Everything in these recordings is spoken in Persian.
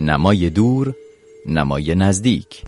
نمای دور نمای نزدیک.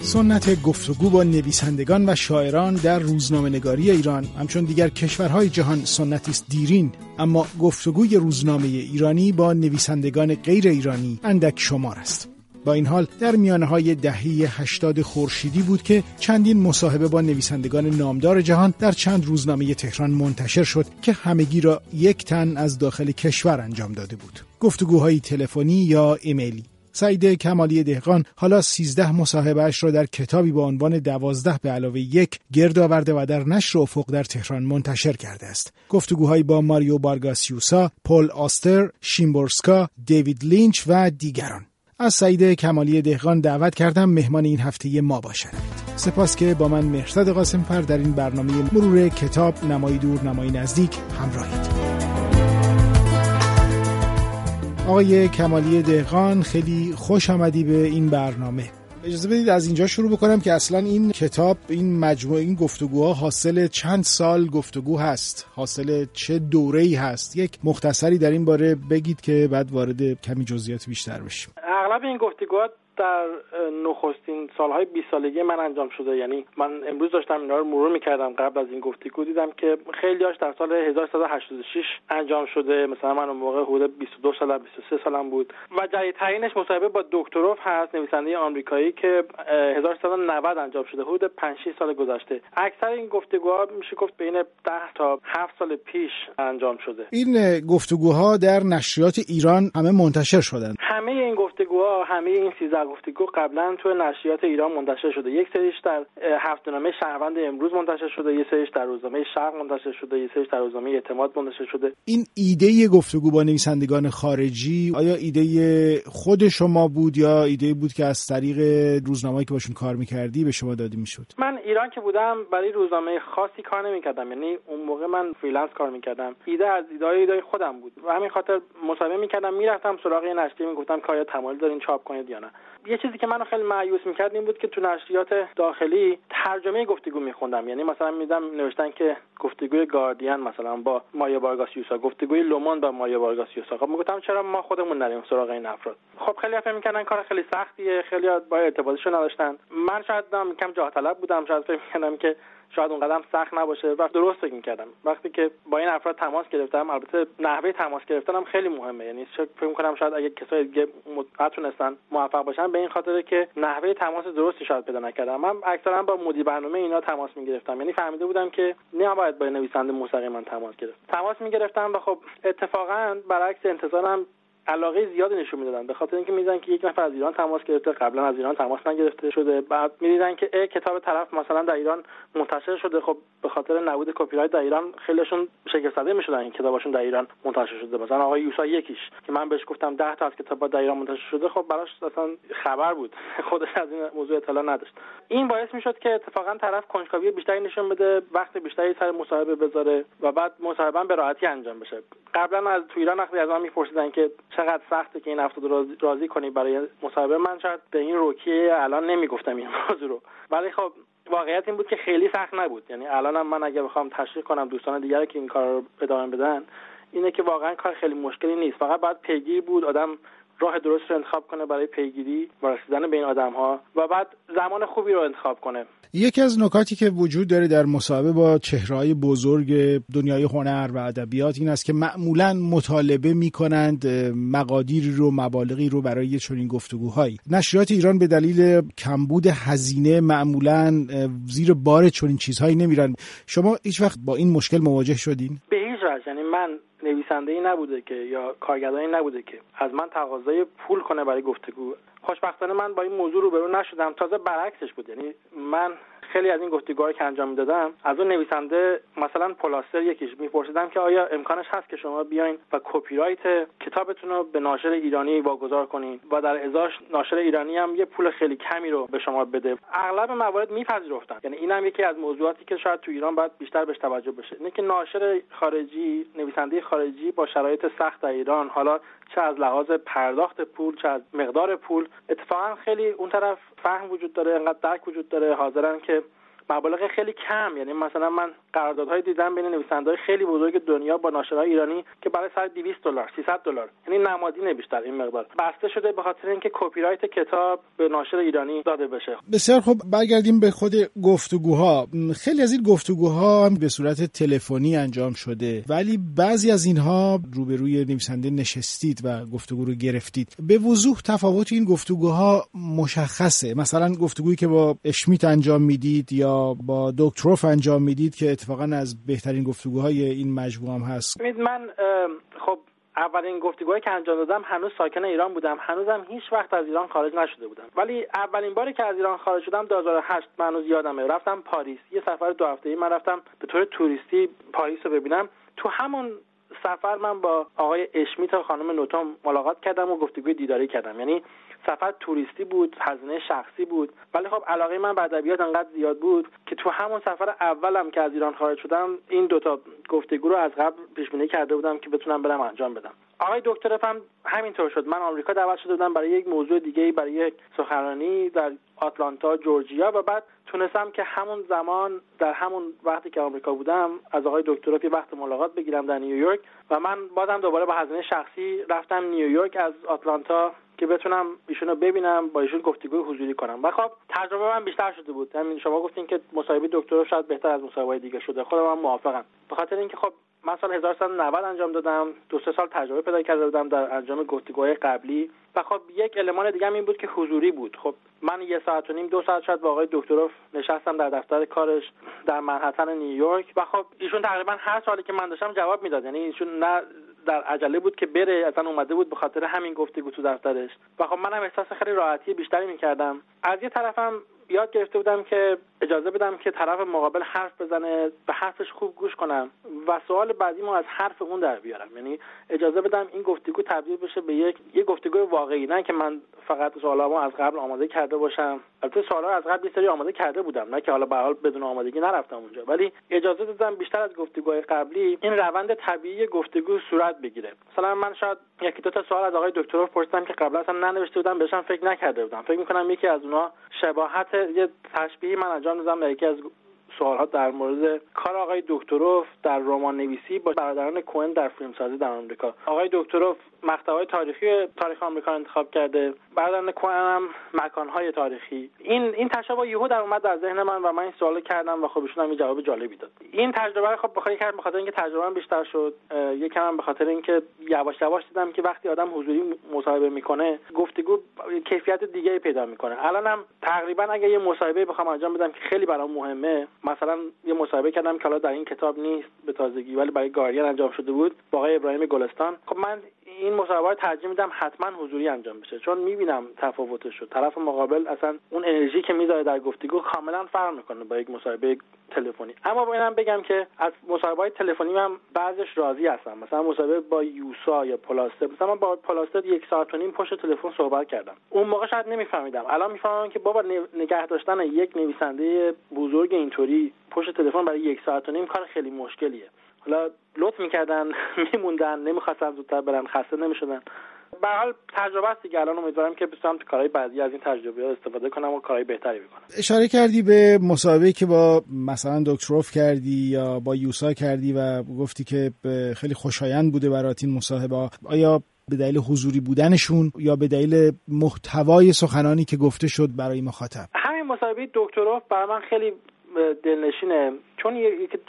سنت گفتگو با نویسندگان و شاعران در روزنامه نگاری ایران. همچون دیگر کشورهای جهان سنتی است دیرین اما گفتگوی روزنامه ایرانی با نویسندگان غیر ایرانی اندک شمار است. با این حال در میانه های دهه 80 خورشیدی بود که چندین مصاحبه با نویسندگان نامدار جهان در چند روزنامه تهران منتشر شد که همگی را یک تن از داخل کشور انجام داده بود گفتگوهای تلفنی یا ایمیلی سعید کمالی دهقان حالا 13 مصاحبهش را در کتابی با عنوان دوازده به علاوه یک گرد آورده و در نشر افق در تهران منتشر کرده است. گفتگوهایی با ماریو بارگاسیوسا، پل آستر، شیمبورسکا، دیوید لینچ و دیگران. از سعید کمالی دهقان دعوت کردم مهمان این هفته ما باشد. سپاس که با من مرتد قاسم پر در این برنامه مرور کتاب نمای دور نمای نزدیک همراهید. آقای کمالی دهقان خیلی خوش آمدی به این برنامه اجازه بدید از اینجا شروع بکنم که اصلا این کتاب این مجموعه این گفتگوها حاصل چند سال گفتگو هست حاصل چه دوره ای هست یک مختصری در این باره بگید که بعد وارد کمی جزئیات بیشتر بشیم اغلب این گفتگوها در نخستین سالهای 20 سالگی من انجام شده. یعنی من امروز داشتم اینا رو مرور می‌کردم. قبل از این گفتگو دیدم که خیلی هاش در سال 1386 انجام شده. مثلا من اون موقع حدود 22 سال 23 سالم بود. و جدیدترینش مصاحبه با دکتروف هست نویسنده آمریکایی که 1390 انجام شده. حدود 5 6 سال گذشته. اکثر این گفتگوها میشه گفت بین 10 تا 7 سال پیش انجام شده. این گفتگوها در نشریات ایران همه منتشر شدن. همه این گفتگوها همه این 13 گفتگو قبلا تو نشریات ایران منتشر شده. یک سریش در هفتهنامه شهروند امروز منتشر شده یک سریش در روزنامه شرق منتشر شده یک سریش در روزنامه اعتماد منتشر شده. این ایده گفتگو با نویسندگان خارجی آیا ایده خود شما بود یا ایده بود که از طریق روزنامه‌ای که باشون کار می‌کردی به شما داده می‌شد؟ من ایران که بودم برای روزنامه خاصی کار نمی‌کردم. یعنی اون موقع من freelance کار می‌کردم. ایده از ایده ایده خودم بود. و همین خاطر مصاحبه می‌کردم می‌رفتم سراغ نشریه می‌گفتم که آیا تمایل دارین چاپ کنید یا نه. یه چیزی که منو خیلی مایوس می‌کرد این بود که تو نشریات داخلی ترجمه گفتگو میخوندم. یعنی مثلا میدم نوشتن که گفتگوی گاردین مثلا با مایا بارگاسیوسا گفتگوی لومون با مایا بارگاسیوسا خب می‌گفتم چرا ما خودمون نریم سراغ این افراد؟ خب خیلی فکر می‌کردن کار خیلی سختیه خیلی با ارتباطشو نداشتن. من شاید کم جاه طلب بودم شاید فکر می‌کردم که شاید اون قدم سخت نباشه و درست فکر می‌کردم. وقتی که با این افراد تماس گرفتم البته نحوه تماس گرفتنم خیلی مهمه. یعنی فکر می‌کنم شاید اگه کسای دیگه نتونستن موفق باشن به این خاطر که نحوه تماس درستی شاید پیدا نکردم من اکثرا با مدیر برنامه اینا تماس می‌گرفتم. یعنی فهمیده بودم که نباید با نویسنده مستقیما تماس گرفت. تماس می‌گرفتم و خب اتفاقا برعکس انتظارم علاقه زیادی نشون می‌دادن. به خاطر اینکه می‌دیدن که یک نفر از ایران تماس گرفته قبلا از ایران تماس نگرفته شده. بعد می‌دیدن که ای کتاب طرف مثلا در ایران منتشر شده. خب به خاطر نبود کپی رایت در ایران خیلیشون شگفت زده می‌شدن این کتابشون در ایران منتشر شده. مثلا آقای یوسا یکیش که من بهش گفتم 10 تا از کتابا در ایران منتشر شده. خب براش اصلا خبر بود. خودش از این موضوع اطلاع نداشت. این باعث می‌شد که اتفاقا طرف کنجکاوی بیشتری نشون بده وقت بیشتری سر مصاحبه بذاره و بعد مصاحبه به راحتی انجام بشه. قبلا از تو ایران وقتی از من میپرسیدن که چقدر سخته که این افراد راضی کنی برای مصاحبه. من شاید به این روکیه الان نمی‌گفتم این موضوع رو. ولی خب واقعیت این بود که خیلی سخت نبود. یعنی الانم من اگه بخوام تشریح کنم دوستان دیگر که این کار رو ادامه بدن اینه که واقعا کار خیلی مشکلی نیست. فقط باید پیگیر بود آدم راه درست رو انتخاب کنه برای پیگیری و رسیدن به این آدم ها و بعد زمان خوبی رو انتخاب کنه. یکی از نکاتی که وجود داره در مصاحبه با چهرهای بزرگ دنیای هنر و ادبیات این است که معمولا مطالبه می کنند مقادیری رو مبالغی رو برای چنین گفتگوهایی. نشریات ایران به دلیل کمبود هزینه معمولا زیر بار چنین چیزهایی نمیرن. شما هیچ وقت با این مشکل مواجه شدین؟ به وجه یعنی من نویسنده ای نبوده که یا کارگردانی نبوده که از من تقاضای پول کنه برای گفتگو. خوشبختانه من با این موضوع روبرو نشدم. تازه برعکسش بود. یعنی من خیلی از این گفتگوها که انجام می‌دادم از اون نویسنده مثلا پلاستر یکیش میپرسیدم که آیا امکانش هست که شما بیاین و کپی رایت کتابتون رو به ناشر ایرانی واگذار کنین؟ و در ازاش ناشر ایرانی هم یه پول خیلی کمی رو به شما بده. اغلب موارد میپذیرفتن. یعنی اینم یکی از موضوعاتی که شاید تو ایران باید بیشتر بهش توجه بشه. اینه که ناشر خارجی نویسنده خارجی با شرایط سخت در ایران حالا چه از لحاظ پرداخت پول چه از مقدار پول اتفاقا خیلی اون طرف فهم وجود داره انقدر درک وجود داره حاضرن که مبالغ خیلی کم. یعنی مثلا من قراردادهای دیدم بین نویسنده‌های خیلی بزرگ دنیا با ناشرهای ایرانی که برای سر 200 دلار 300 دلار. یعنی نمادین بیشتر این مقدار. بسته شده به خاطر اینکه کپی رایت کتاب به ناشر ایرانی داده بشه. بسیار خب برگردیم به خود گفتگوها. خیلی از این گفتگوها هم به صورت تلفنی انجام شده. ولی بعضی از اینها روبروی نویسنده نشستید و گفتگو رو گرفتید. به وضوح تفاوت این گفتگوها مشخصه. مثلا گفتگویی که با اشمیت انجام می‌دید یا با دکتروف انجام می‌دید که اتفاقا از بهترین گفتگوهای این مجموعه هم هست. من خب اولین گفتگوهایی که انجام دادم هنوز ساکن ایران بودم. هنوزم هیچ وقت از ایران خارج نشده بودم. ولی اولین باری که از ایران خارج شدم 2008 من هنوز یادمه رفتم پاریس. یه سفر دو هفته ای من رفتم به طور توریستی پاریس رو ببینم. تو همون سفر من با آقای اشمیت و خانم نوتوم ملاقات کردم و گفتگوی دیداری کردم. یعنی سفر توریستی بود هزینه شخصی بود. ولی خب علاقه من به ادبیات انقدر زیاد بود که تو همون سفر اولم که از ایران خارج شدم این دوتا گفتگو رو از قبل پیش بینی کرده بودم که بتونم برم انجام بدم. آقای دکتر هم همینطور شد. من آمریکا دعوت شده بودم برای یک موضوع دیگه برای یک سخنرانی در آتلانتا جورجیا و بعد تونستم که همون زمان در همون وقتی که آمریکا بودم از آقای دکتر یه وقت ملاقات بگیرم در نیویورک و من بازم دوباره با هزینه شخصی رفتم نیویورک از آتلانتا که بتونم ایشون رو ببینم با ایشون گفتگوی حضوری کنم. و خب تجربه من بیشتر شده بود. همین شما گفتین که مصاحبه دکتر شاید بهتر از مصاحبه دیگه شده. خودم من موافقم. به خاطر اینکه خب من سال 1390 انجام دادم. دو سه سال تجربه پیدا کرده بودم در انجام گفتگوهای قبلی. و خب یک المان دیگه این بود که حضوری بود. خب من یه ساعت و نیم دو ساعت شاید با آقای دکتروف نشستم در دفتر کارش در منحتن نیویورک. و خب ایشون تقریبا هر سالی که من داشتم جواب می‌داد. یعنی ایشون نه در عجله بود که بره اصلا اومده بود به خاطر همین گفتگو تو دفترش. و خب منم احساس خیلی راحتی بیشتری می‌کردم. از یه طرفم یاد گرفته بودم که اجازه بدم که طرف مقابل حرف بزنه به حرفش خوب گوش کنم و سوال بعدی ما از حرف اون در بیارم. یعنی اجازه بدم این گفتگو تبدیل بشه به یک یه گفتگو واقعی نه که من فقط سوالامو از قبل آماده کرده باشم. البته سوالا از قبل یه سری آماده کرده بودم نه که حالا به حال بدون آمادگی نرفتم اونجا. ولی اجازه دادم بیشتر از گفتگوهای قبلی این روند طبیعی گفتگو صورت بگیره. مثلا من شاید یکی دو تا سوال از آقای دکتر پرسیدم که قبلا اصلا ننوشته بودم بهشم فکر نکرده بودم. فکر می‌کنم یکی از اونها شباهت یه تشبیهی من انجام دادم در یکی از سوالها در مورد کار آقای دکتروف در رمان نویسی با برادران کوهن در فیلمسازی در آمریکا. آقای دکتروف مقطعهای تاریخی تاریخ آمریکا انتخاب کرده. برادران کوهن هم مکانهای تاریخی. این این تشابه یهو در اومد در ذهن من و من این سوال کردم و خب ایشون هم جواب جالبی داد. این تجربه خب بخاطر کرد بخاطر اینکه تجربه بیشتر شد. یکم هم به خاطر اینکه یواش یواش دیدم که وقتی آدم حضوری مصاحبه می‌کنه گفتگو کیفیت دیگه پیدا می‌کنه. الانم تقریبا اگه یه مصاحبه بخوام انجام بدم که خیلی برام مهمه مثلا یه مصاحبه کردم که حالا در این کتاب نیست به تازگی ولی برای گاردین انجام شده بود با آقای ابراهیم گلستان. خب من این مصاحبه ترجیح میدم حتما حضوری انجام بشه. چون می‌بینم تفاوتش رو. طرف مقابل اصلا اون انرژی که می‌ذاره در گفتگو کاملا فرق می‌کنه با یک مصاحبه تلفنی. اما با اینم بگم که از مصاحبه تلفنی من بعضش راضی هستم. مثلا مصاحبه با یوسا یا پلاسته مثلا من با پلاسته یک ساعت و نیم پشت تلفن صحبت کردم. اون موقع شاید نمیفهمیدم. الان می‌فهمم که بابا نگه داشتن یک نویسنده بزرگ اینطوری پشت تلفن برای یک ساعت و نیم کار خیلی مشکلیه. حالا لطف می‌کردن میموندن نمی‌خواستن زودتر برن خسته نمی‌شدن. به حال تجربه است دیگه. الان امیدوارم که بتونم تو کارهای بعدی از این تجربه ها استفاده کنم و کارهای بهتری بکنم. اشاره کردی به مصاحبه که با مثلا دکتروف کردی یا با یوسا کردی و گفتی که خیلی خوشایند بوده برات این مصاحبه. آیا به دلیل حضوری بودنشون یا به دلیل محتوای سخنانی که گفته شد برای مخاطب؟ همین مصاحبه دکتروف برای من خیلی دلنشینه. چون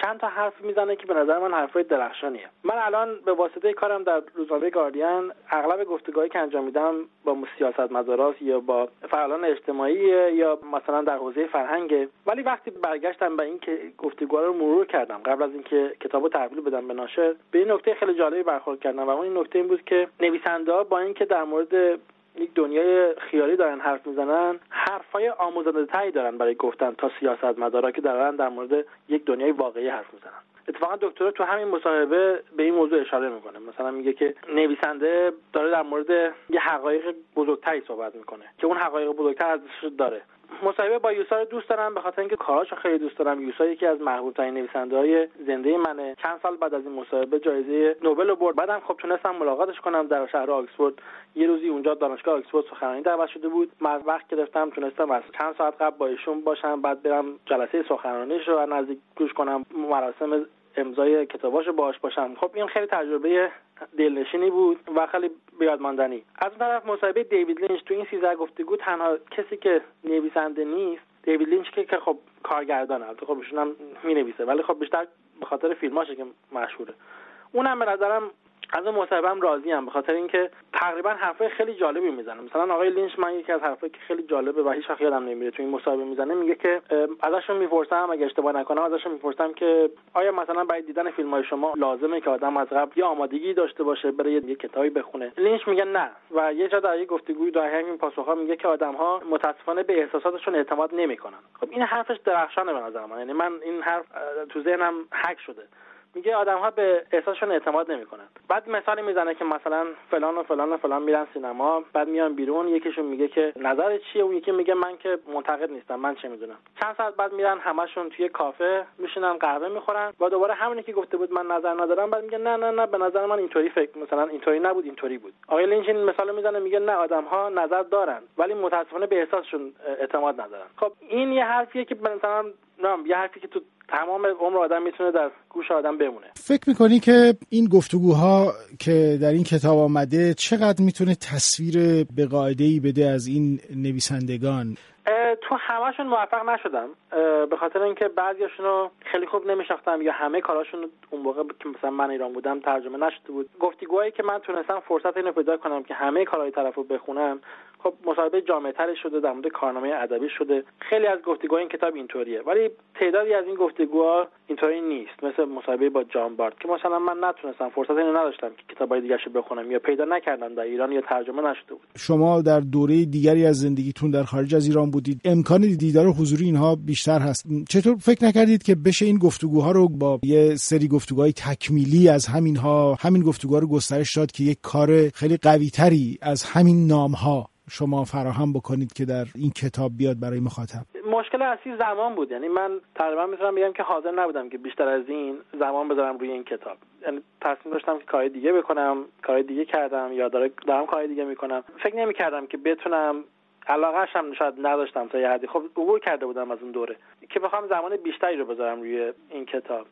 چند تا حرف می‌زنه که به نظر من حرفای درخشانیه. من الان به واسطه کارم در روزنامه گاردین اغلب گفتگوهایی که انجام میدم با سیاست مداراست یا با فعالان اجتماعی یا مثلا در حوزه فرهنگ ولی وقتی برگشتم به اینکه گفتگوها رو مرور کردم قبل از اینکه کتابو تحویل بدم به ناشر به این نکته خیلی جالبی برخورد کردم و اون این نکته این بود که نویسنده با اینکه در مورد یک دنیای خیالی دارن حرف می‌زنن حرفای آموزنده تری دارن برای گفتن تا سیاست مدارا که دارن در مورد یک دنیای واقعی حرف می‌زنن. اتفاقا دکتر تو همین مصاحبه به این موضوع اشاره می‌کنه. مثلا میگه که نویسنده داره در مورد یه حقایق بزرگتری صحبت می‌کنه که اون حقایق بزرگتر ازش داره. مصاحبه با یوسا رو دوست دارم به خاطر اینکه کاراشو خیلی دوست دارم. یوسا یکی از محبوب ترین نویسنده زنده منه. چند سال بعد از این مصاحبه جایزه نوبل رو برد. بعدم خب تونستم ملاقاتش کنم در شهر آکسفورد. یه روزی اونجا دانشگاه آکسفورد سخنرانی دعوت شده بود. من وقت گرفتم تونستم از چند ساعت قبل با ایشون باشم. بعد برم جلسه سخنرانیش رو نزدیک گوش کنم. مراسم امضای کتاباشو باش باشم. خب این خیلی تجربه دلنشینی بود و خیلی بیادماندنی. از اون طرف مصاحبه دیوید لینچ تو این سیزده گفتگو تنها کسی که نویسنده نیست دیوید لینچ که که خب کارگردانه البته خب ایشون هم می‌نویسه ولی خب بیشتر به خاطر فیلماشه که مشهوره. اونم به نظرم از اون مصاحبهم راضی ام به خاطر اینکه تقریبا حرفای خیلی جالبی می‌زنه. مثلا آقای لینچ من یکی از حرفایی که خیلی جالبه و هیچ وقت یادم نمیره تو این مصاحبه می‌زنه میگه که ازشون می‌پرسم اگه اشتباه نکنم ازشون می‌پرسم که آیا مثلا برای دیدن فیلم های شما لازمه که آدم از قبل یه آمادگی داشته باشه برای یه کتابی بخونه؟ لینچ میگه نه. و یه جا در یه گفتگوی در همین پاسخها میگه که آدم ها متاسفانه به احساساتشون اعتماد نمی‌کنن. خب این حرفش درخشانه به نظر من. یعنی من این حرف تو ذهنم حک شده. میگه آدم ها به احساسشون اعتماد نمی‌کنن. بعد مثالی می‌زنه که مثلا فلان و فلان و فلان میرن سینما بعد میان بیرون یکیشون میگه که نظر چیه؟ اون یکی میگه من که منتقد نیستم من چه می‌دونم. چند ساعت بعد میرن همشون توی کافه میشینن قهوه می‌خورن. و دوباره همونی که گفته بود من نظر ندارم بعد میگه نه نه نه به نظر من اینطوری فکر مثلا اینطوری نبود اینطوری بود. آقای لینچ این مثال می‌زنه میگه نه آدم ها نظر دارن ولی متاسفانه به احساسشون اعتماد ندارن. خب این یه حرفیه که مثلا یه حرفی که تو تمام عمر آدم می‌تونه در گوش آدم بمونه. فکر می‌کنی که این گفتگوها که در این کتاب آمده چقدر می‌تونه تصویر به قاعده ای بده از این نویسندگان؟ تو همهشون موفق نشدم. به خاطر اینکه بعضیاشون رو خیلی خوب نمیشناختم یا همه کاراشون اون موقع که مثلا من ایران بودم ترجمه نشده بود. گفتگوهایی که من تونستم فرصت اینو پیدا کنم که همه کارهای طرف رو بخونم خب مصاحبه جامعتری شده در مورد کارنامه ادبی شده. خیلی از گفتگوهای این کتاب اینطوریه. ولی تعدادی از این گفتگوها اینطوری نیست. مثل مصاحبه با جان بارت که مثلا من نتونستم فرصت اینو نداشتم که کتابای دیگه بخونم یا پیدا نکردم در ایران یا ترجمه نشده بود. شما در دوره دیگری از زندگیتون در خارج از ایران بودید. امکان دیدار حضوری اینها بیشتر هست. چطور فکر نکردید که بشه این گفتگوها رو با یه سری گفتگوهای تکمیلی از همینها همین گفتگوها رو گسترش داد که یک کار خیلی قوی تری از همین نام ها شما فراهم بکنید که در این کتاب بیاد برای مخاطب؟ مشکل اصلی زمان بود. یعنی من تقریبا می‌تونم بگم که حاضر نبودم که بیشتر از این زمان بذارم روی این کتاب. یعنی تصمیم داشتم که کار دیگه بکنم کار دیگه کردم یا دارم کار دیگه می‌کنم. فکر نمی‌کردم که بتونم علاقهش هم شاید نداشتم تا یه حدی. خب عبور کرده بودم از اون دوره. که بخوام زمان بیشتری رو بذارم روی این کتاب.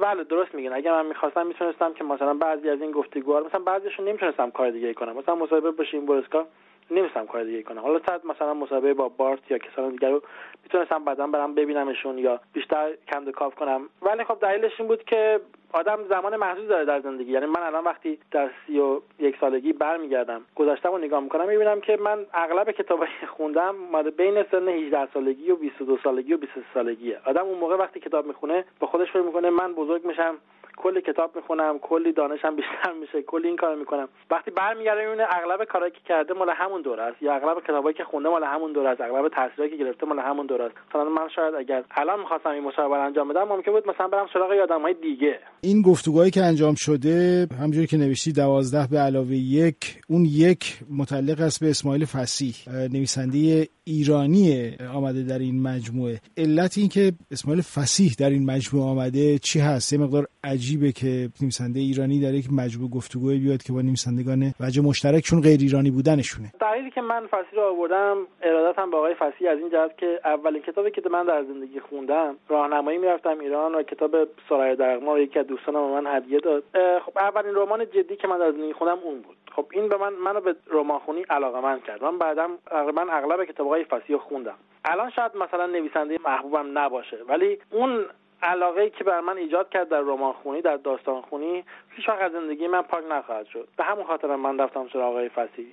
بله درست میگن اگر من می‌خواستم می‌تونستم که مثلا بعضی از این گفتگوها مثلا بعضیشون نمی‌تونستم کار دیگه کنم. مثلا مصاحبه باشیم بورسکا نمیستم کار دیگه کنم. حالا شاید مثلا مصاحبه با بارت یا کسان دیگر رو می‌تونستم بعدا برم ببینمشون یا بیشتر کند کاف کنم. ولی خب دلیلش این بود که آدم زمان محدودی داره در زندگی. یعنی من الان وقتی در سی و یک سالگی برمیگردم گذشتم و نگاه می‌کنم می‌بینم که من اغلب کتابایی خوندم مال بین سن 18 سالگی و 22 سالگی و 23 سالگیه. آدم اون موقع وقتی کتاب می‌خونه با خودش فکر می‌کنه من بزرگ میشم. کلی کتاب می‌خونم کلی دانشم بیشتر میشه کلی این کارو می‌کنم. وقتی برمیگرده می‌بینه اغلب کارهایی که کرده مال همون دوره است. یا اغلب کتابایی که خونده مال همون دوره است. اغلب تاثیراتی که گرفته مال همون دوره است. مثلا من شاید اگر الان می‌خواستم این مصاحبه انجام بدم ممکن بود مثلا برم سراغ آدمای دیگه. این گفتگوهایی که انجام شده همونجوری که نوشتی دوازده به علاوه یک اون یک متعلق است به اسماعیل فسیح نویسنده ایرانی آمده در این مجموعه. علت این که اسماعیل فسیح در این مجموعه آمده چی هست؟ یه مقدار عجیبه که نویسنده ایرانی در یک مجموعه گفتگوی بیاد که با نویسندگان وجه مشترکشون غیر ایرانی بودنشونه. دلیلی که من فسیح رو آوردم ارادتم به آقای فسیح از این جهت که اولین کتابی که من در زندگی خوندم راهنمایی می‌رفتم ایران و کتاب سرای درغما یکی از دوستانم من هدیه داد. خب اولین رمان جدی که من در زندگی خوندم اون بود. خب این به من منو به رمان خونی علاقه کرد. من بعدم من اغلب کتابهای فسیح خوندم. الان شاید مثلا نویسنده محبوبم نباشه ولی اون علاقه که بر من ایجاد کرد در رمان خونی در داستان خونی هیچ از زندگی من پاک نخواهد شد. به همون خاطر من رفتم سراغ آقای فسی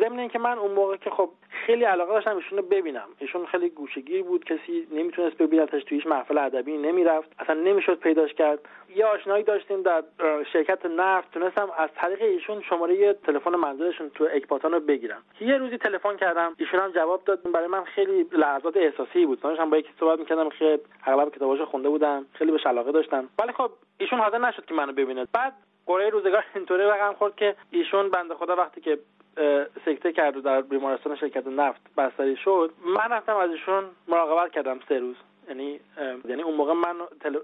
ضمن اینکه من اون موقع که خب خیلی علاقه داشتم ایشون رو ببینم. ایشون خیلی گوشگیر بود کسی نمی‌تونست ببینتش توی هیچ محفل ادبی نمی‌رفت. اصلا نمی‌شد پیداش کرد. یه آشنایی داشتیم در شرکت نفت. تونستم از طریق ایشون شماره تلفن منزلشون تو اکباتان رو بگیرم. یه روزی تلفن کردم. ایشون هم جواب داد. برای من خیلی لحظات احساسی بود. داشتم با یکی صحبت می‌کردم. خیلی اغلب کتاباشو خونده بودم خیلی بهش علاقه داشتم. ولی خب ایشون حاضر نشد که منو ببینه. بعد قرعه روزگار اینطوری رقم خورد که ایشون بنده خدا وقتی که سکته کرد و در بیمارستان شرکت نفت بستری شد من رفتم از ایشون مراقبت کردم سه روز. یعنی یعنی اون موقع من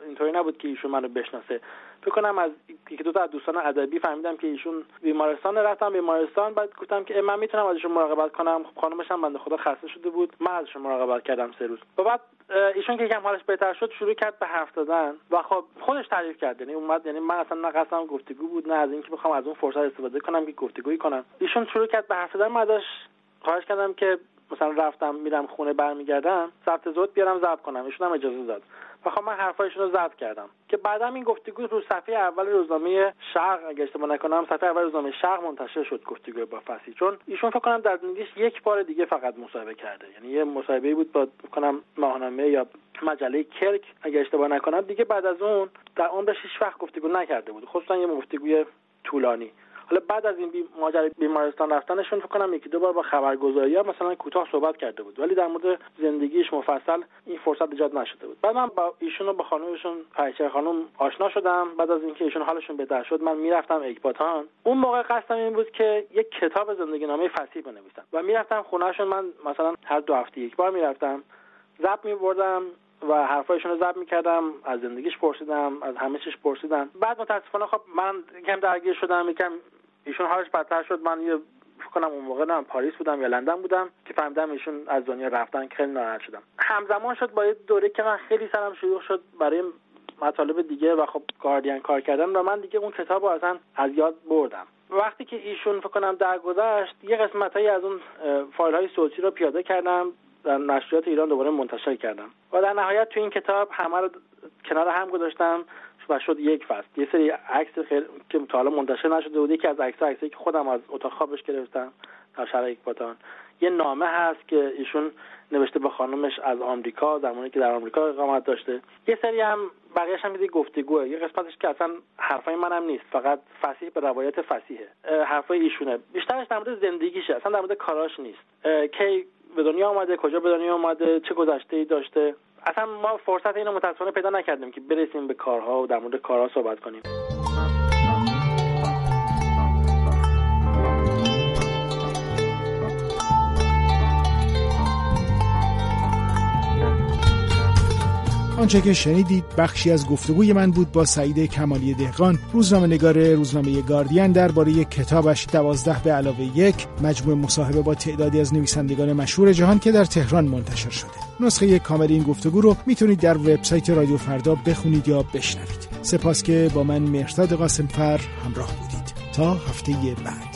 اینطوری نبود که ایشون منو بشناسه. فکر کنم از یکی دو تا از دوستان ادبی فهمیدم که ایشون بیمارستان رفتم بیمارستان بعد گفتم که من می‌تونم ازشون مراقبت کنم. خب خانمش هم بنده خدا خسته شده بود. من ازشون مراقبت کردم سه روز. و بعد ایشون که یکم حالش بهتر شد شروع کرد به حرف زدن. و خب خودش تعریف کرد. یعنی اومد یعنی من اصلا نه قصدم گفتگو بود نه از اینکه بخوام از اون فرصت استفاده کنم که گفتگویی کنم. ایشون شروع کرد به حرف زدن. من ازش خواهش کردم که مثلا رفتم میرم خونه برمیگردم ضبط زود بیارم ضبط کنم. ایشون هم اجازه داد. و خب من حرفایشون رو ضبط کردم. که بعدا این گفتگو رو صفحه اول روزنامه شرق اگه اشتباه نکنم صفحه اول روزنامه شرق منتشر شد گفتگو با فسی چون ایشون فکر کنم در زندگیش یک بار دیگه فقط مصاحبه کرده. یعنی یه مصاحبه بود با کنم ماهنامه یا مجله کرک اگه اشتباه نکنم. دیگه بعد از اون در عمرش هیچ وقت گفتگو نکرده بود. خصوصا یه گفتگوی طولانی. حالا بعد از این بی... ماجرای بیمارستان رفتنشون فکر کنم یکی دو بار با خبرگزاری ها مثلا کوتاه صحبت کرده بود. ولی در مورد زندگیش مفصل این فرصت ایجاد نشده بود. بعد من با ایشون و با خانومشون پریچه خانم آشنا شدم. بعد از اینکه ایشون حالشون بهتر شد من می‌رفتم اکباتان. اون موقع قصدم این بود که یک کتاب زندگی نامه فصیح بنویسم. و می‌رفتم خونهشون. من مثلا هر دو هفته یک بار می‌رفتم. ضبط میبردم و حرفایشون رو ضبط می‌کردم. از زندگیش پرسیدم از همه چیش پرسیدم. بعد متاسفانه خب من کم درگیر شدم یکم ایشون حالش بدتر شد. من یه کنم اون موقع نه پاریس بودم یا لندن بودم که فهمیدم ایشون از دنیا رفتن. خیلی ناراحت شدم. همزمان شد با یه دوره که من خیلی سرم شروع شد برای مطالب دیگه و خب گاردین کار کردن و من دیگه اون کتاب رو اصلا از یاد بردم. وقتی که ایشون فکر کنم درگذشت یه قسمت از اون فایل های صوتی رو پیاده کردم در نشریات ایران دوباره منتشر کردم. و در نهایت تو این کتاب همه رو کنار هم گذاشتم و شد یک فصل. یه سری عکس خیلی که تا حالا منتشر نشده بود. یکی از عکس عکسی که خودم از اتاق خوابش گرفتم در شهر اکباتان یه نامه هست که ایشون نوشته به خانمش از آمریکا زمانی که در آمریکا اقامت داشته. یه سری هم بقیهش هم یه گفتگوه. یه قسمتش که اصلا حرفای منم نیست. فقط فسیح به روایت فسیحه حرفای ایشونه. بیشترش در مورد زندگیشه. اصلا در مورد کاراش نیست. کی به دنیا آمده کجا به دنیا آمده چه گذشته ای داشته؟ اصلا ما فرصت اینو متاسفانه پیدا نکردیم که برسیم به کارها و در مورد کارها صحبت کنیم. آنچه که شنیدید بخشی از گفتگوی من بود با سعید کمالی دهقان روزنامه نگار روزنامه گاردین درباره کتابش دوازده به علاوه یک مجموع مصاحبه با تعدادی از نویسندگان مشهور جهان که در تهران منتشر شده. نسخه کامل این گفتگو رو می‌تونید در وبسایت رادیو فردا بخونید یا بشنوید. سپاس که با من مرتاد قاسم فر همراه بودید. تا هفته بعد.